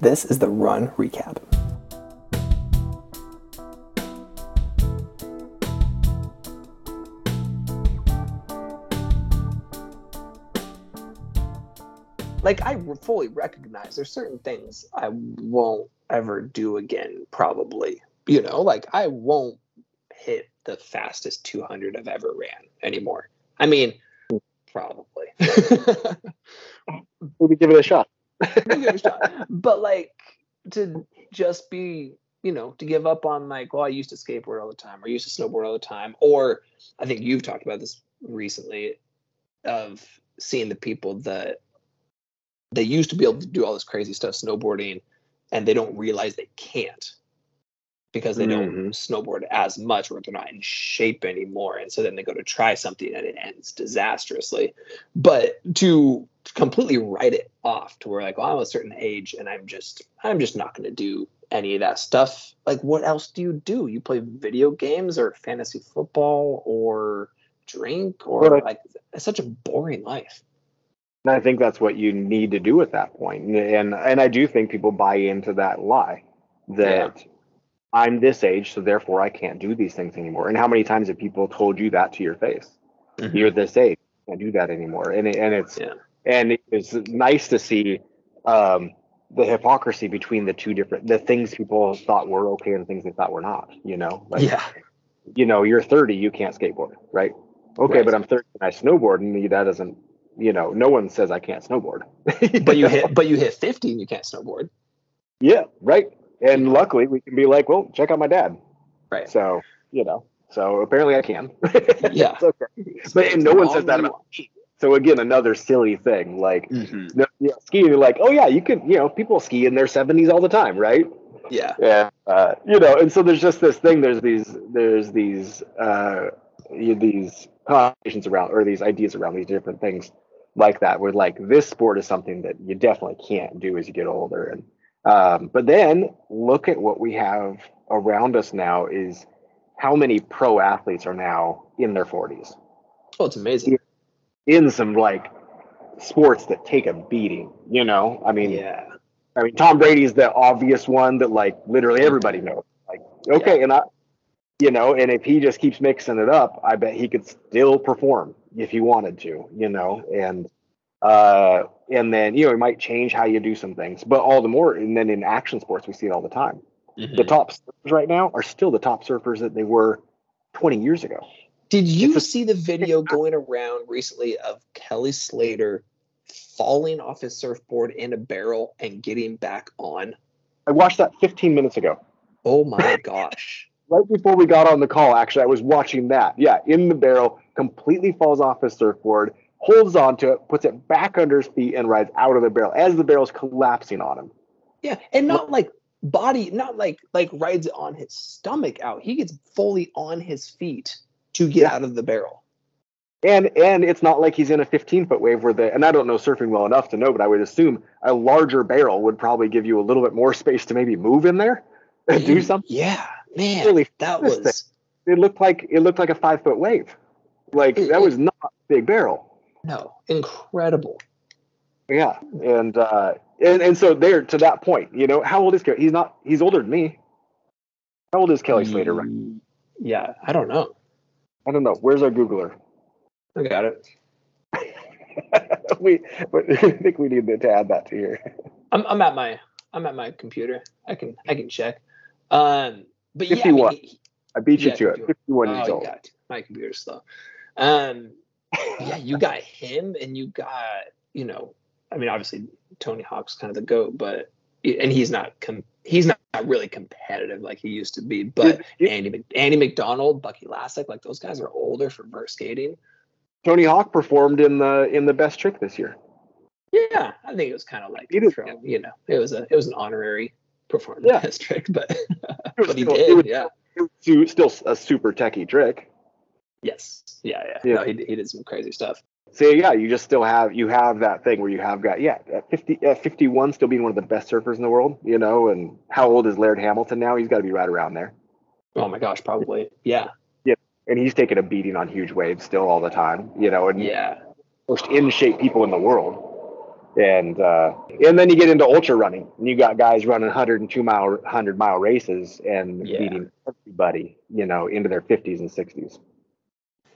This is the Run Recap. Like I fully recognize there's certain things I won't ever do again probably. You know, like I won't hit the fastest 200 I've ever ran anymore. I mean, probably. Maybe give it a shot. But like to just be, you know, to give up on like, well, I used to skateboard all the time, or I used to snowboard all the time, or I think you've talked about this recently of seeing the people that they used to be able to do all this crazy stuff snowboarding and they don't realize they can't because they don't Mhm. snowboard as much or they're not in shape anymore and so then they go to try something and it ends disastrously but to completely write it off to where like well i'm a certain age and i'm just i'm just not going to do any of that stuff like what else do you do you play video games or fantasy football or drink or I- like it's such a boring life And I think that's what you need to do at that point. And and I do think people buy into that lie that I'm this age, so therefore I can't do these things anymore. And how many times have people told you that to your face? You're this age, you can't do that anymore. And it, and it's Yeah. and it's nice to see um, the hypocrisy between the two different the things people thought were okay and the things they thought were not. You know, like yeah you know, you're 30, you can't skateboard, right? Okay, Right. but I'm 30 and I snowboard, and that doesn't, you know, no one says I can't snowboard. but you hit but you hit 50 and you can't snowboard yeah, right. And luckily, we can be like, well, check out my dad. right So, you know, so apparently I can. Yeah. It's okay. But and no one says that about me. So again, another silly thing. Like, Mhm. no, you know, skiing, like, oh yeah, you could, you know, people ski in their 70s all the time, right? yeah yeah uh, you know and so there's just this thing there's these there's these uh you- these conversations around or these ideas around these different things like that where like this sport is something that you definitely can't do as you get older and um but then look at what we have around us now is how many pro athletes are now in their 40s oh it's amazing. In some like sports that take a beating you know? I mean yeah. I mean, Tom Brady's the obvious one that like literally everybody knows. Like, okay, and I, you know, and if he just keeps mixing it up, I bet he could still perform if he wanted to, you know, and uh, and then you know it might change how you do some things, but all the more, and then in action sports we see it all the time. The top surfers right now are still the top surfers that they were 20 years ago. Did you a- see the video going around recently of Kelly Slater falling off his surfboard in a barrel and getting back on? I watched that 15 minutes ago. Oh my gosh. right before we got on the call, actually, I was watching that. Yeah, in the barrel, completely falls off his surfboard, holds onto it, puts it back under his feet, and rides out of the barrel as the barrel's collapsing on him. Yeah, and not like body, not like like rides it on his stomach out. He gets fully on his feet to get Yeah. out of the barrel. And and it's not like he's in a 15 foot wave where the and I don't know surfing well enough to know, but I would assume a larger barrel would probably give you a little bit more space to maybe move in there and do something. Yeah, man, Really that this thing. was It looked like it looked like a five foot wave. Like It- that was not a big barrel. No incredible. Yeah, and uh, and and so there to that point, you know, how old is Kelly? He's not. He's older than me. How old is Kelly Slater? Right? Mm, Yeah, I don't know. I don't know. Where's our Googler? I got it. we, but I think we need to add that to here. I'm I'm at my I'm at my computer. I can I can check. Um, but yeah, I 51. mean, he- I beat you Yeah, to it. do. 51 oh, years old. to. My computer's slow. Um, yeah, you got him, and you got you know, I mean, obviously Tony Hawk's kind of the goat, but and he's not com- he's not really competitive like he used to be. But Andy Andy McDonald, Bucky Lasek, like those guys are older for vert skating. Tony Hawk performed in the in the best trick this year. Yeah, I think it was kind of like did, throw, you know, it was a it was an honorary performance Yeah. trick, but It but he still- did, it was yeah. It was still a super techie trick. Yes, yeah, yeah. Yeah. No, he he did some crazy stuff. So yeah, you just still have you have that thing where you have got yeah at 50 at 51 still being one of the best surfers in the world, you know. And how old is Laird Hamilton now? He's got to be right around there. Oh my gosh, probably. Yeah, Yeah, and he's taking a beating on huge waves still all the time, you know, and yeah. most in shape people in the world. And uh, and then you get into ultra running, and you got guys running 102 mile, 100 mile races and Yeah. beating everybody, you know, into their 50s and 60s.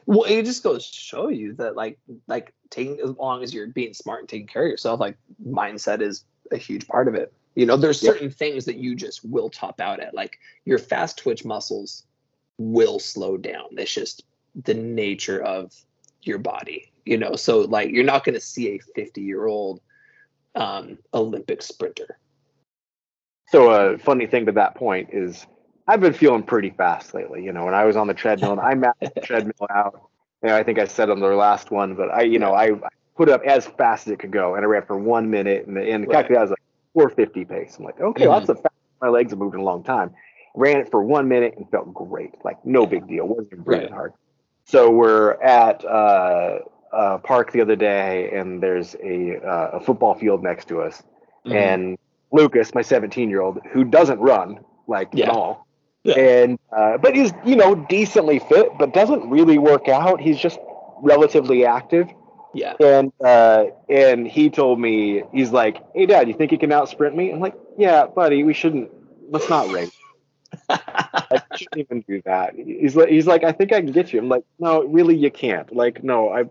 Well, it just goes to show you that like like taking as long as you're being smart and taking care of yourself, like mindset is a huge part of it. You know, there's certain things that you just will top out at. Like your fast twitch muscles will slow down. It's just the nature of your body. You know, so like you're not going to see a 50 year old um, Olympic sprinter. So a funny thing to that point is I've been feeling pretty fast lately. You know, when I was on the treadmill and I maxed the treadmill out. You know, I think I said on the last one, but I, you know, I, I put it up as fast as it could go, and I ran for one minute, and the and Right. calculated I was like 450 pace. I'm like, okay, well, Mhm. that's a fast. My legs have moved in a long time. Ran it for one minute and felt great, like no big deal. wasn't breathing Right. hard. So we're at uh, a park the other day, and there's a uh, a football field next to us, Mm-hmm. and Lucas, my 17 year old, who doesn't run like Yeah. at all, Yeah. and uh, but he's you know decently fit, but doesn't really work out. He's just relatively active, yeah, and uh, and he told me he's like, "Hey, Dad, you think you can out sprint me?" I'm like, "Yeah, buddy, we shouldn't. Let's not race. I shouldn't even do that." He's like, he's like, "I think I can get you." I'm like, "No, really, you can't. Like, no, I've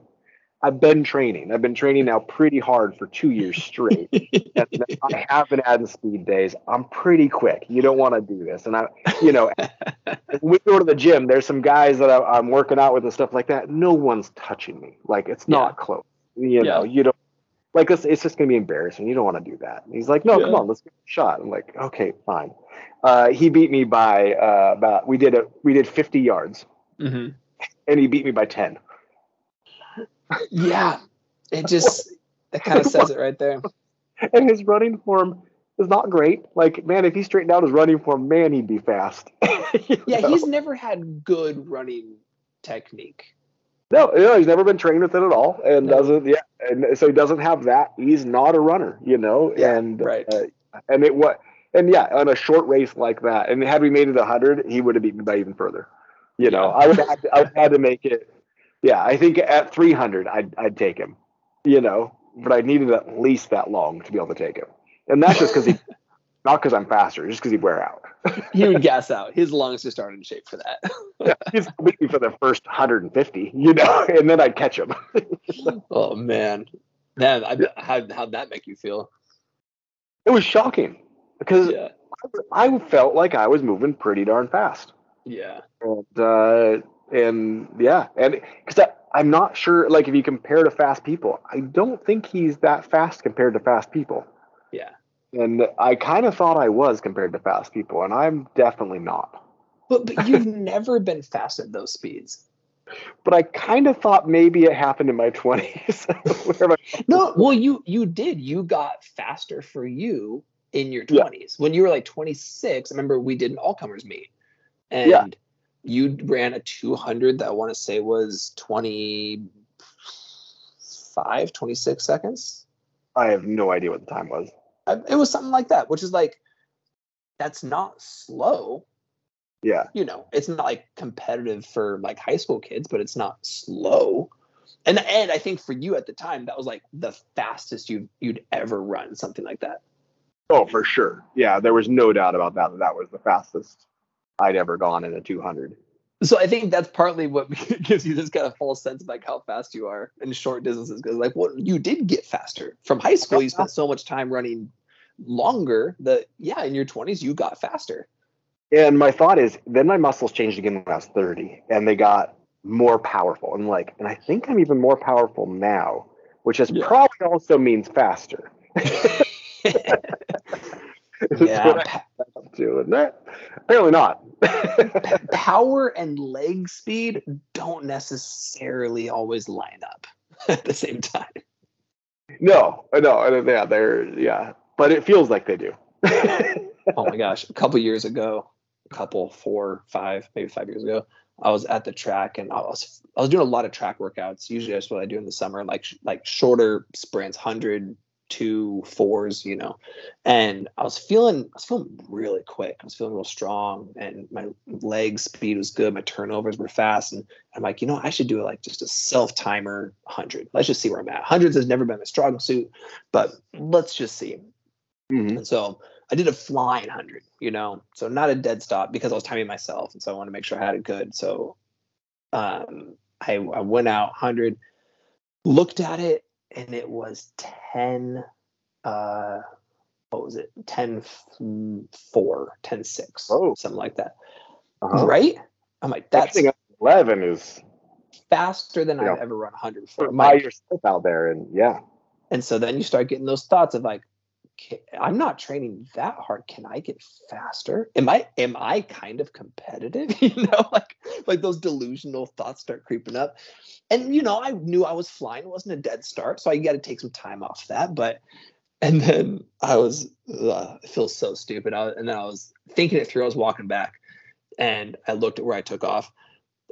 I've been training. I've been training now pretty hard for two years straight." I have been adding speed days. I'm pretty quick. You don't want to do this. And I, you know, we go to the gym, there's some guys that I, I'm working out with and stuff like that. No one's touching me. Like it's not close. You know, you don't like it's, it's just gonna be embarrassing. You don't want to do that. And he's like, no, come on, let's get a shot. I'm like, okay, fine. Uh, he beat me by uh, about we did a we did 50 yards, hmm and he beat me by 10. Yeah. It just that kind of says it right there. And his running form is not great. Like, man, if he straightened out his running form, man, he'd be fast. Yeah, know? he's never had good running technique. No, no, he's never been trained with it at all, and No. doesn't. Yeah, and so he doesn't have that. He's not a runner, you know. Yeah, and right. uh, and it what and yeah, on a short race like that, and had we made it hundred, he would have beaten me by even further. You know, I would have to, I would have to make it. Yeah, I think at three hundred, I'd I'd take him. You know, but I needed at least that long to be able to take him, and that's just because he, not because I'm faster, just because he'd wear out. He would gas out. His lungs just aren't in shape for that. Yeah, he's me for the first hundred and fifty, you know, and then I'd catch him. oh man, man, I, how how'd that make you feel? It was shocking because Yeah, I felt like I was moving pretty darn fast. yeah, And, uh, and yeah, and because I'm not sure, like, if you compare to fast people, I don't think he's that fast compared to fast people. yeah. And I kind of thought I was compared to fast people, and I'm definitely not. But but you've never been fast at those speeds. But I kind of thought maybe it happened in my 20s. No, well, you you did. You got faster for you in your Yeah. twenties when you were like twenty six. I remember we did an all comers meet, and Yeah. You ran a two hundred that I want to say was 25, 26 seconds. I have no idea what the time was. It was something like that, which is like that's not slow. Yeah. You know, it's not like competitive for like high school kids, but it's not slow. And and I think for you at the time, that was like the fastest you you'd ever run something like that. Oh, for sure. Yeah, there was no doubt about. That that was the fastest I'd ever gone in a 200. So I think that's partly what gives you this kind of false sense of like how fast you are in short distances. Because like, well, you did get faster from high school. You spent so much time running longer that yeah, in your twenties you got faster. And my thought is, then my muscles changed again when I was 30, and they got more powerful. And like, and I think I'm even more powerful now, which is Yeah. probably also means faster. Yeah, what I pa- have to, isn't it? Apparently not. power and leg speed don't necessarily always line up at the same time. no, no, yeah, they're yeah, but it feels like they do. oh my gosh a couple years ago a couple four five maybe five years ago i was at the track and i was i was doing a lot of track workouts usually that's what i do in the summer like like shorter sprints 100 two fours, you know. And I was feeling I was feeling really quick. I was feeling real strong and my leg speed was good. My turnovers were fast. And I'm like, you know, I should do like just a self timer hundred. Let's just see where I'm at. Hundreds has never been my strong suit, but let's just see. Mm-hmm. And so I did a flying hundred, you know, so not a dead stop because I was timing myself, and so I wanted to make sure I had it good. So um, I, I went out hundred, looked at it, and it was ten. Uh, what was it? 10 4, 10 6, oh. something like that. Uh-huh. Right? I'm like, that's 11 is faster than I've ever run 100 for. Buy yourself out there, and yeah. And so then you start getting those thoughts of like, I'm not training that hard. Can I get faster? Am I am I kind of competitive? you know, like like those delusional thoughts start creeping up. And you know, I knew I was flying. It wasn't a dead start, so I got to take some time off that. But and then I was uh, I feel so stupid. I, and then I was thinking it through. I was walking back, and I looked at where I took off.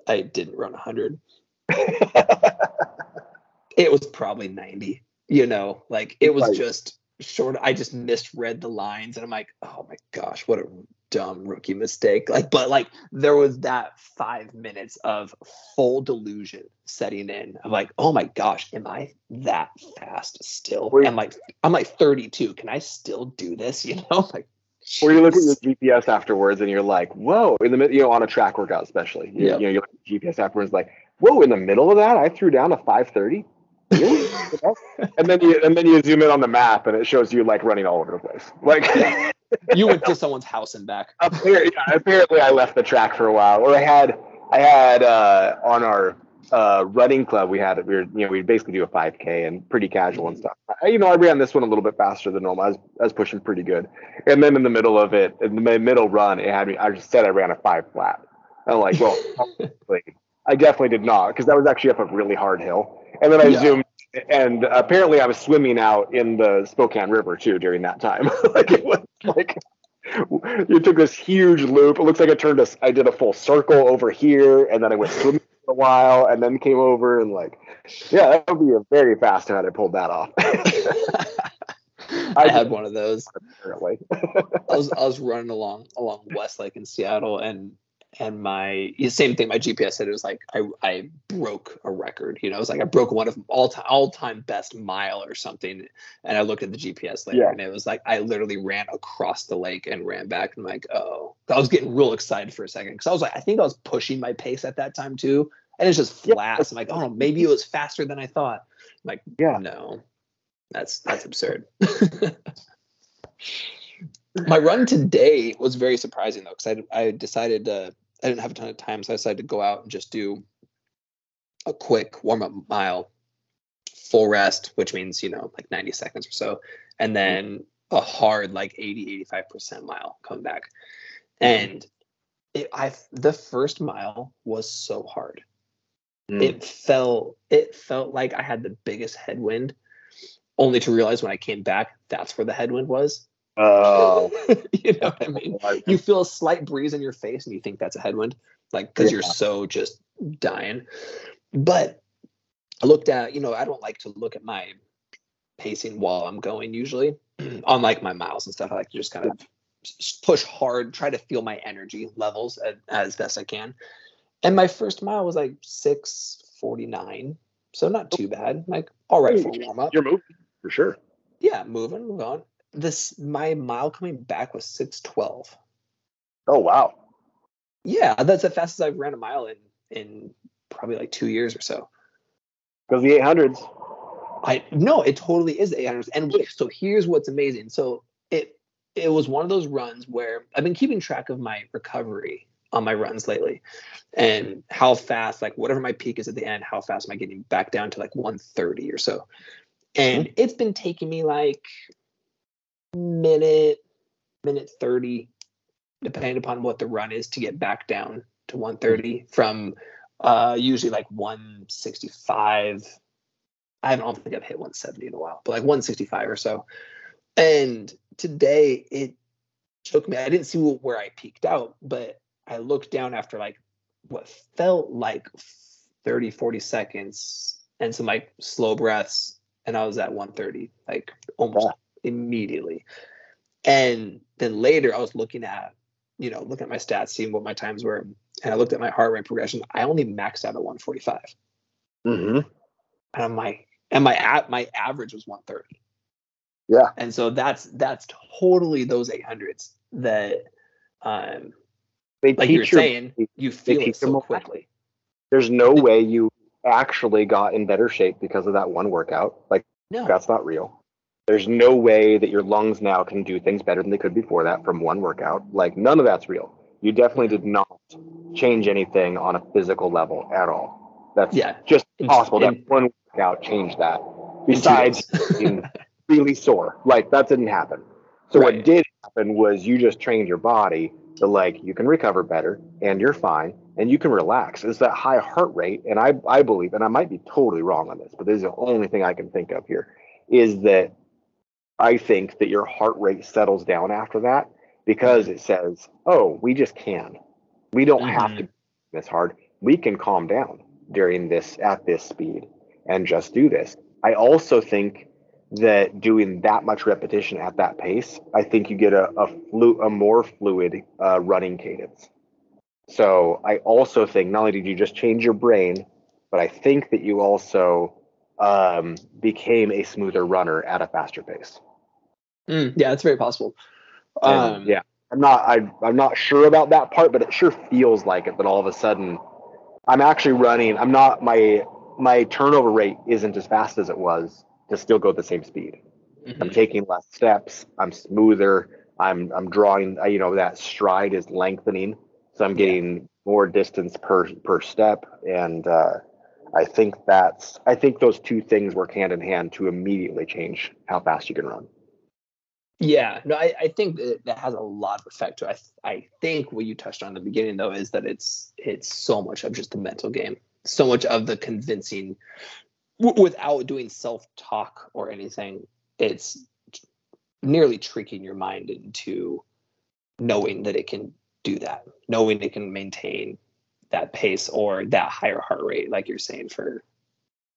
I didn't run 100. it was probably 90. You know, like it was just short i just misread the lines and i'm like oh my gosh what a dumb rookie mistake. Like but like there was that five minutes of full delusion setting in. I'm like oh my gosh am i that fast still? I'm like i'm like 32 can i still do this? You know like or you look at your GPS afterwards and you're like, whoa, in the middle, you know, on a track workout, especially, you, yep. you know, you look at GPS afterwards, like, whoa, in the middle of that, I threw down a 530 and then you and then you zoom in on the map and it shows you like running all over the place. Like you went to someone's house and back. Apparently, yeah, apparently, I left the track for a while. Or I had I had uh, on our uh, running club we had we were you know we basically do a 5k and pretty casual and stuff. I, you know I ran this one a little bit faster than normal. I was I was pushing pretty good. And then in the middle of it, in the middle run, it had me. I just said I ran a five flat. I'm like, well, I definitely did not because that was actually up a really hard hill. And then I yeah. zoomed, and apparently I was swimming out in the Spokane River too during that time. like it was like you took this huge loop. It looks like I turned a, I did a full circle over here, and then I went swimming for a while, and then came over and like, yeah, that would be a very fast had I pulled that off. I, I had one of those. Apparently, I was I was running along along West, Westlake in Seattle, and and my same thing. My GPS said it was like I I broke a record. You know, it was like I broke one of all time all time best mile or something. And I looked at the GPS later, yeah. and it was like I literally ran across the lake and ran back. And I'm like, oh, I was getting real excited for a second because I was like, I think I was pushing my pace at that time too, and it's just flat. Yeah. I'm like, oh, maybe it was faster than I thought. I'm like, yeah, no, that's that's absurd. my run today was very surprising though because I, I decided to I didn't have a ton of time, so I decided to go out and just do a quick warm up mile, full rest, which means you know like 90 seconds or so, and then a hard like 80 85% mile coming back, and it, I the first mile was so hard. Mm. It felt it felt like I had the biggest headwind, only to realize when I came back that's where the headwind was Oh, you know what I mean? You feel a slight breeze in your face and you think that's a headwind, like because yeah. you're so just dying. But I looked at, you know, I don't like to look at my pacing while I'm going usually, unlike my miles and stuff. I like to just kind of push hard, try to feel my energy levels as, as best I can. And my first mile was like 649. So not too bad. Like, all right for warm up. You're moving for sure. Yeah, moving, moving on this my mile coming back was 612 oh wow. Yeah that's the fastest i've ran a mile in in probably like two years or so. Because the 800s i no it totally is the 800s and so here's what's amazing. So it it was one of those runs where i've been keeping track of my recovery on my runs lately and how fast like whatever my peak is at the end how fast am i getting back down to like 130 or so. And mm-hmm. it's been taking me like minute, minute 30, depending upon what the run is to get back down to 130 from uh, usually like 165. I don't think I've hit 170 in a while, but like 165 or so. And today it took me, I didn't see where I peaked out, but I looked down after like what felt like 30, 40 seconds and some like slow breaths and I was at 130, like almost. Immediately. And then later I was looking at, you know, looking at my stats, seeing what my times were, and I looked at my heart rate progression. I only maxed out at 145. Mm-hmm. And I'm like, and my at my average was 130. Yeah. And so that's that's totally those 800s that um they like you're saying you feel it so quickly. There's no way you actually got in better shape because of that one workout. Like no. that's not real. There's no way that your lungs now can do things better than they could before that from one workout. Like none of that's real. You definitely did not change anything on a physical level at all. That's yeah. just possible. that one workout changed that. Besides being really sore, like that didn't happen. So right. what did happen was you just trained your body to like you can recover better and you're fine and you can relax. It's that high heart rate, and I I believe, and I might be totally wrong on this, but this is the only thing I can think of here, is that I think that your heart rate settles down after that because it says, oh, we just can. We don't mm-hmm. have to this hard. We can calm down during this at this speed and just do this. I also think that doing that much repetition at that pace, I think you get a a, flu, a more fluid uh, running cadence. So I also think not only did you just change your brain, but I think that you also um, became a smoother runner at a faster pace. Mm, yeah, that's very possible. Um, yeah, I'm not I, I'm not sure about that part, but it sure feels like it. But all of a sudden, I'm actually running. I'm not my my turnover rate isn't as fast as it was to still go the same speed. Mm-hmm. I'm taking less steps. I'm smoother. I'm I'm drawing. You know that stride is lengthening so I'm getting yeah. more distance per per step, and uh, I think that's I think those two things work hand in hand to immediately change how fast you can run. Yeah, no, I, I think that, that has a lot of effect to. I, I think what you touched on in the beginning though is that it's it's so much of just the mental game, so much of the convincing w- without doing self talk or anything. It's nearly tricking your mind into knowing that it can do that, knowing it can maintain that pace or that higher heart rate, like you're saying, for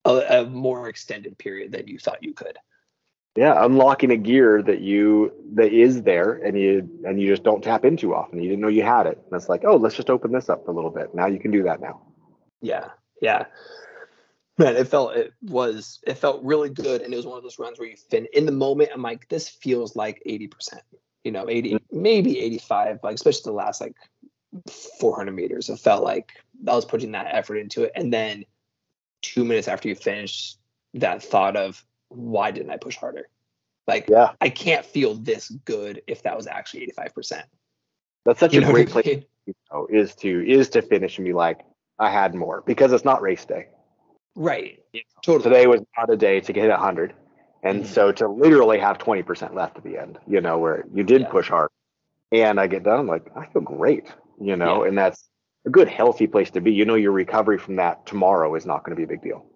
a, a more extended period than you thought you could. Yeah, unlocking a gear that you that is there and you and you just don't tap into often. You didn't know you had it. And it's like, oh, let's just open this up for a little bit. Now you can do that now. Yeah, yeah. Man, it felt it was it felt really good, and it was one of those runs where you fin in the moment. I'm like, this feels like 80 percent you know, 80, mm-hmm. maybe 85, like especially the last like 400 meters. It felt like I was putting that effort into it. And then two minutes after you finish, that thought of why didn't I push harder? Like, yeah. I can't feel this good if that was actually 85%. That's such you a great place mean? you know, is to is to finish and be like, I had more because it's not race day. Right. Totally. Today was not a day to get 100. And mm-hmm. so to literally have 20% left at the end, you know, where you did yeah. push hard and I get done, I'm like, I feel great, you know, yeah. and that's a good, healthy place to be. You know, your recovery from that tomorrow is not going to be a big deal.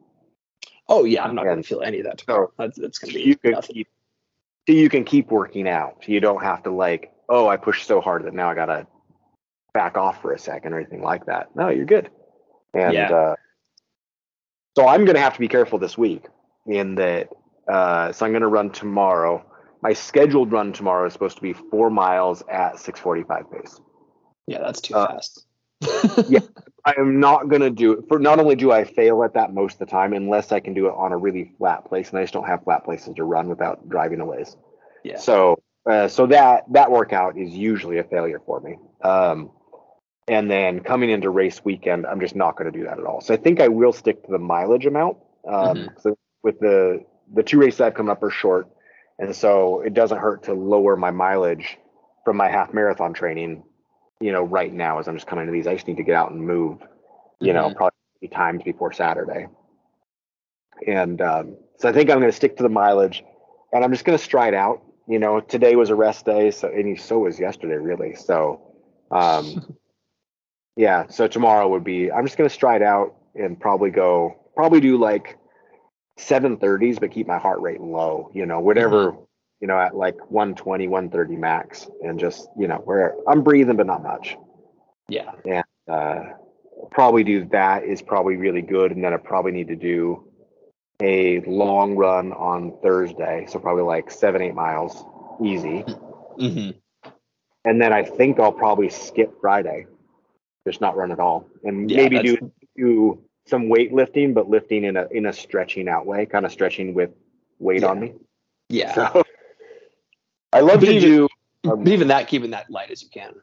Oh yeah. I'm not going to feel any of that tomorrow. So that's, that's going to be you can keep, so you can keep working out. You don't have to like, oh, I pushed so hard that now I got to back off for a second or anything like that. No, you're good. And, yeah. uh, so I'm going to have to be careful this week in that uh, so I'm going to run tomorrow. My scheduled run tomorrow is supposed to be four miles at 6:45 pace. Yeah, that's too uh, fast. yeah, I am not going to do it. For not only do I fail at that most of the time, unless I can do it on a really flat place, and I just don't have flat places to run without driving a ways. Yeah. So, uh, so that that workout is usually a failure for me. Um, and then coming into race weekend, I'm just not going to do that at all. So I think I will stick to the mileage amount. Um, mm-hmm. so with the the two races I've come up are short, and so it doesn't hurt to lower my mileage from my half marathon training. You know, right now as I'm just coming to these, I just need to get out and move. You mm-hmm. know, probably times before Saturday. And um, so I think I'm going to stick to the mileage, and I'm just going to stride out. You know, today was a rest day, so and so was yesterday, really. So, um, yeah. So tomorrow would be. I'm just going to stride out and probably go. Probably do like 730s, but keep my heart rate low, you know, whatever, mm-hmm. You know, at like 120, 130 max and just, you know, where I'm breathing, but not much. Yeah. And uh, probably do that is probably really good. And then I probably need to do a long run on Thursday, so probably like seven, eight miles, easy. Mm-hmm. And then I think I'll probably skip Friday, just not run at all, and Yeah, maybe do do some weightlifting, but lifting in a in a stretching out way, kind of stretching with weight on me. Yeah. So I love But to even- do. um, but even that, keeping that light as you can.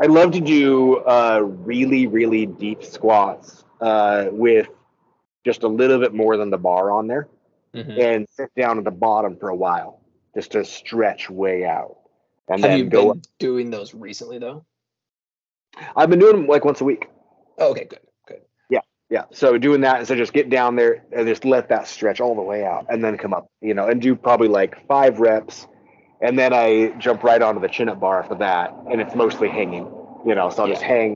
I love to do uh, really, really deep squats uh, with just a little bit more than the bar on there Mhm. and sit down at the bottom for a while just to stretch way out. And Have then you go. been doing those recently though? I've been doing them like once a week. Oh, okay, good, good. Yeah, yeah. So doing that, so just get down there and just let that stretch all the way out and then come up, you know, and do probably like five reps. And then I jump right onto the chin up bar for that. And it's mostly hanging, you know, so I'll just hang,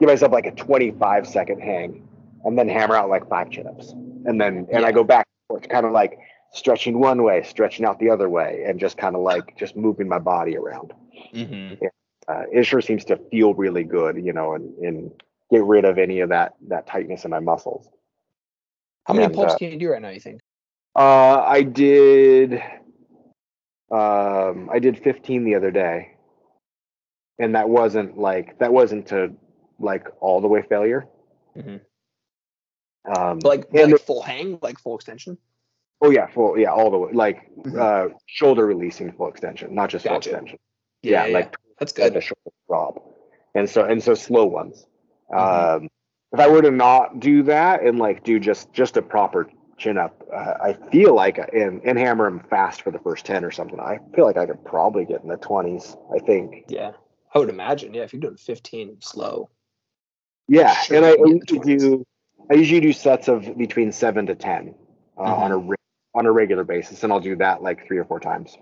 give myself like a 25 second hang and then hammer out like five chin ups. And then, and I go back and forth, kind of like stretching one way, stretching out the other way, and just kind of like just moving my body around. Mm-hmm. Uh, it sure seems to feel really good, you know, and, and get rid of any of that, that tightness in my muscles. How many And, pull-ups uh, can you do right now? You think? Uh, I did. Um, I did 15 the other day, and that wasn't like that wasn't to like all the way failure. Mhm. Um, Like, and like full hang, like full extension. oh yeah, full yeah, all the way like Mhm. uh, shoulder releasing full extension, not just full extension. Yeah, Yeah, yeah. like That's good. the shoulder drop, and so and so slow ones. Mhm. Um, if I were to not do that and like do just just a proper chin up, uh, I feel like and and hammer them fast for the first ten or something. I feel like I could probably get in the twenties. I think. Yeah, I would imagine. Yeah, if you're doing 15 slow. Yeah, Sure, and I you can get in usually do. I usually do sets of between seven to ten uh, on a re- on a regular basis, and I'll do that like three or four times.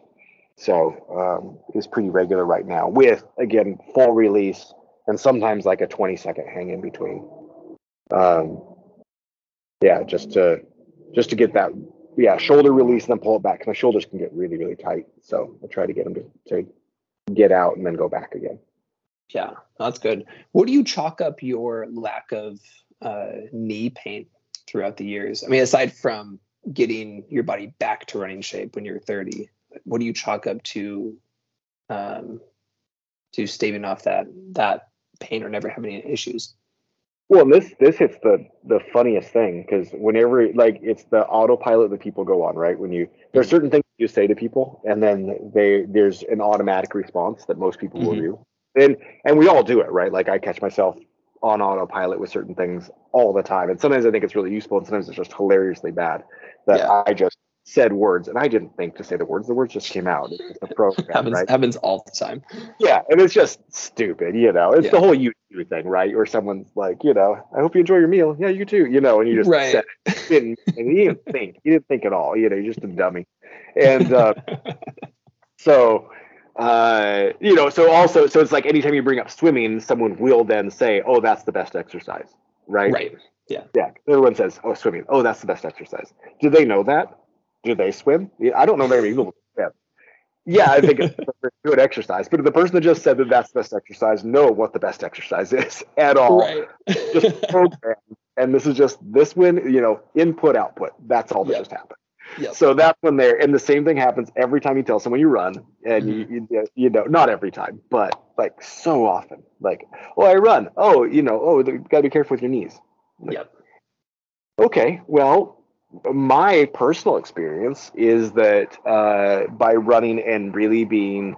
So um, it's pretty regular right now with again full release and sometimes like a twenty second hang in between. Um, yeah, just to just to get that yeah shoulder release and then pull it back. 'cause My shoulders can get really really tight, so I try to get them to, to get out and then go back again. Yeah, that's good. What do you chalk up your lack of uh, knee pain throughout the years? I mean, aside from getting your body back to running shape when you're 30, what do you chalk up to um, to staving off that that pain or never having any issues? Well, and this this hits the the funniest thing because whenever like it's the autopilot that people go on, right? When you there are certain things you say to people, and then they there's an automatic response that most people will Mhm. do, and and we all do it, right? Like I catch myself on autopilot with certain things all the time, and sometimes I think it's really useful, and sometimes it's just hilariously bad that Yeah. I just said words, and I didn't think to say the words; the words just came out. It's a program, happens right? happens all the time. Yeah, and it's just stupid, you know. It's Yeah. the whole you do thing, right? Or someone's like, you know, I hope you enjoy your meal. Yeah, you too, you know, and you just Right. said it. Didn't, and you didn't think. You didn't think at all. You know, you're just a dummy. And uh, so, uh, you know, so also, so it's like anytime you bring up swimming, someone will then say, oh, that's the best exercise, right? right. Yeah. Yeah. Everyone says, oh, swimming. Oh, that's the best exercise. Do they know that? Do they swim? I don't know very many people who swim. Yeah, I think it's a good exercise. But the person that just said that that's the best exercise know what the best exercise is at all. Right. Just programmed. And this is just this one, you know, input output. That's all that Yep. just happened. Yep. So that's when they're and the same thing happens every time you tell someone you run, and Mm-hmm. you, you you know not every time, but like so often, like oh I run, oh you know oh you gotta be careful with your knees. Like, Yep. Okay, well, my personal experience is that uh, by running and really being,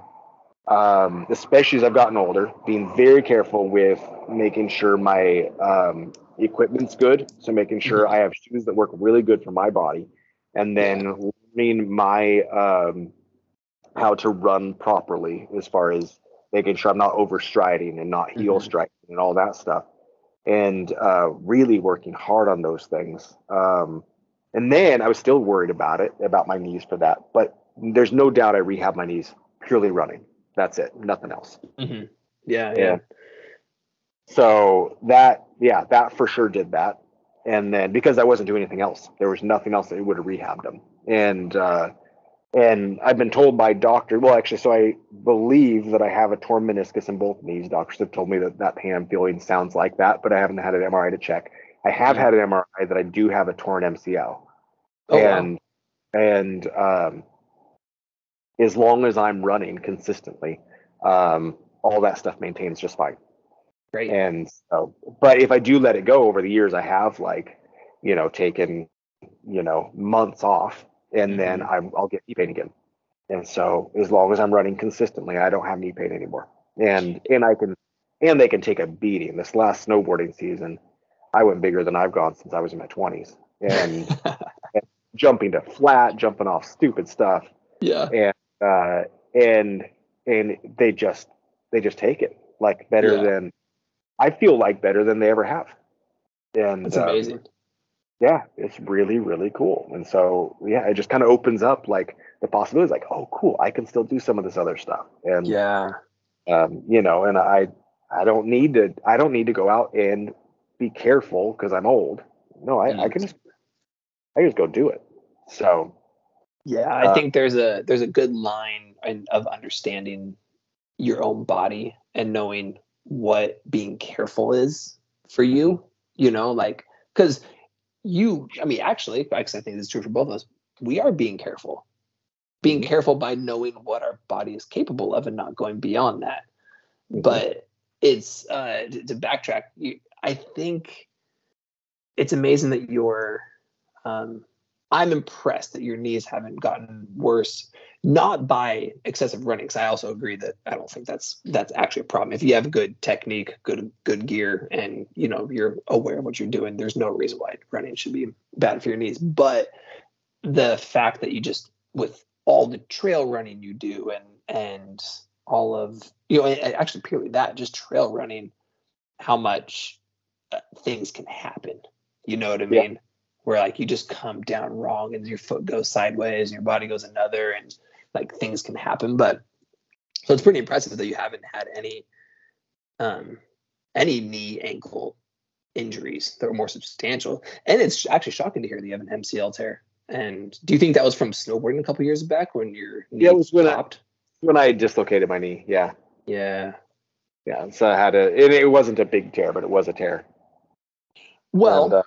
um, especially as I've gotten older, being very careful with making sure my um, equipment's good. So making sure I have shoes that work really good for my body, and then learning my um, how to run properly as far as making sure I'm not overstriding and not heel Mhm. striding and all that stuff and uh, really working hard on those things. Um, and then I was still worried about it, about my knees for that. But there's no doubt I rehab my knees purely running. That's it, nothing else. hmm Yeah. Yeah. Yeah. So that, yeah, that for sure did that. And then because I wasn't doing anything else, there was nothing else that would have rehabbed them. And uh, and I've been told by doctor, well, actually, so I believe that I have a torn meniscus in both knees. Doctors have told me that that pain I'm feeling sounds like that, but I haven't had an MRI to check. I have had an MRI that I do have a torn MCL. Oh, wow. and and um, as long as I'm running consistently, um, all that stuff maintains just fine. Great. And so, but if I do let it go over the years, I have like, you know, taken, you know, months off, and then I'm, I'll get knee pain again. And so, as long as I'm running consistently, I don't have knee pain anymore. And and I can, and they can take a beating. This last snowboarding season, I went bigger than I've gone since I was in my 20s, and jumping to flat, jumping off stupid stuff, yeah. and uh, and and they just they just take it like better Yeah. than I feel like better than they ever have. And That's uh, amazing. yeah, it's really really cool. And so yeah, it just kind of opens up like the possibilities. Like oh cool, I can still do some of this other stuff. And Yeah. um, you know, and I I don't need to I don't need to go out and be careful because I'm old. No, I, I Mm. can just I just go do it. So Yeah, I Uh, think there's a there's a good line in, of understanding your own body and knowing what being careful is for you. You know, like because you, I mean, actually, because I think this is true for both of us. We are being careful, being Mhm. careful by knowing what our body is capable of and not going beyond that. Mhm. But it's uh, to, to backtrack. You, I think it's amazing that you're um, I'm impressed that your knees haven't gotten worse, not by excessive running. Because I also agree that I don't think that's that's actually a problem. If you have good technique, good good gear, and you know you're aware of what you're doing, there's no reason why running should be bad for your knees. But the fact that you just with all the trail running you do and and all of you know actually purely that just trail running how much uh, things can happen you know what i Yeah. Where like you just come down wrong and your foot goes sideways and your body goes another and like things can happen but so it's pretty impressive that you haven't had any um any knee ankle injuries that were more substantial and it's actually shocking to hear that you have an mcl tear and do you think that was from snowboarding a couple years back when your knee Yeah, it was when I- when I dislocated my knee, yeah, yeah yeah. So I had a. It, it wasn't a big tear, but it was a tear. well And, uh,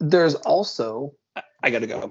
there's also I- gotta go.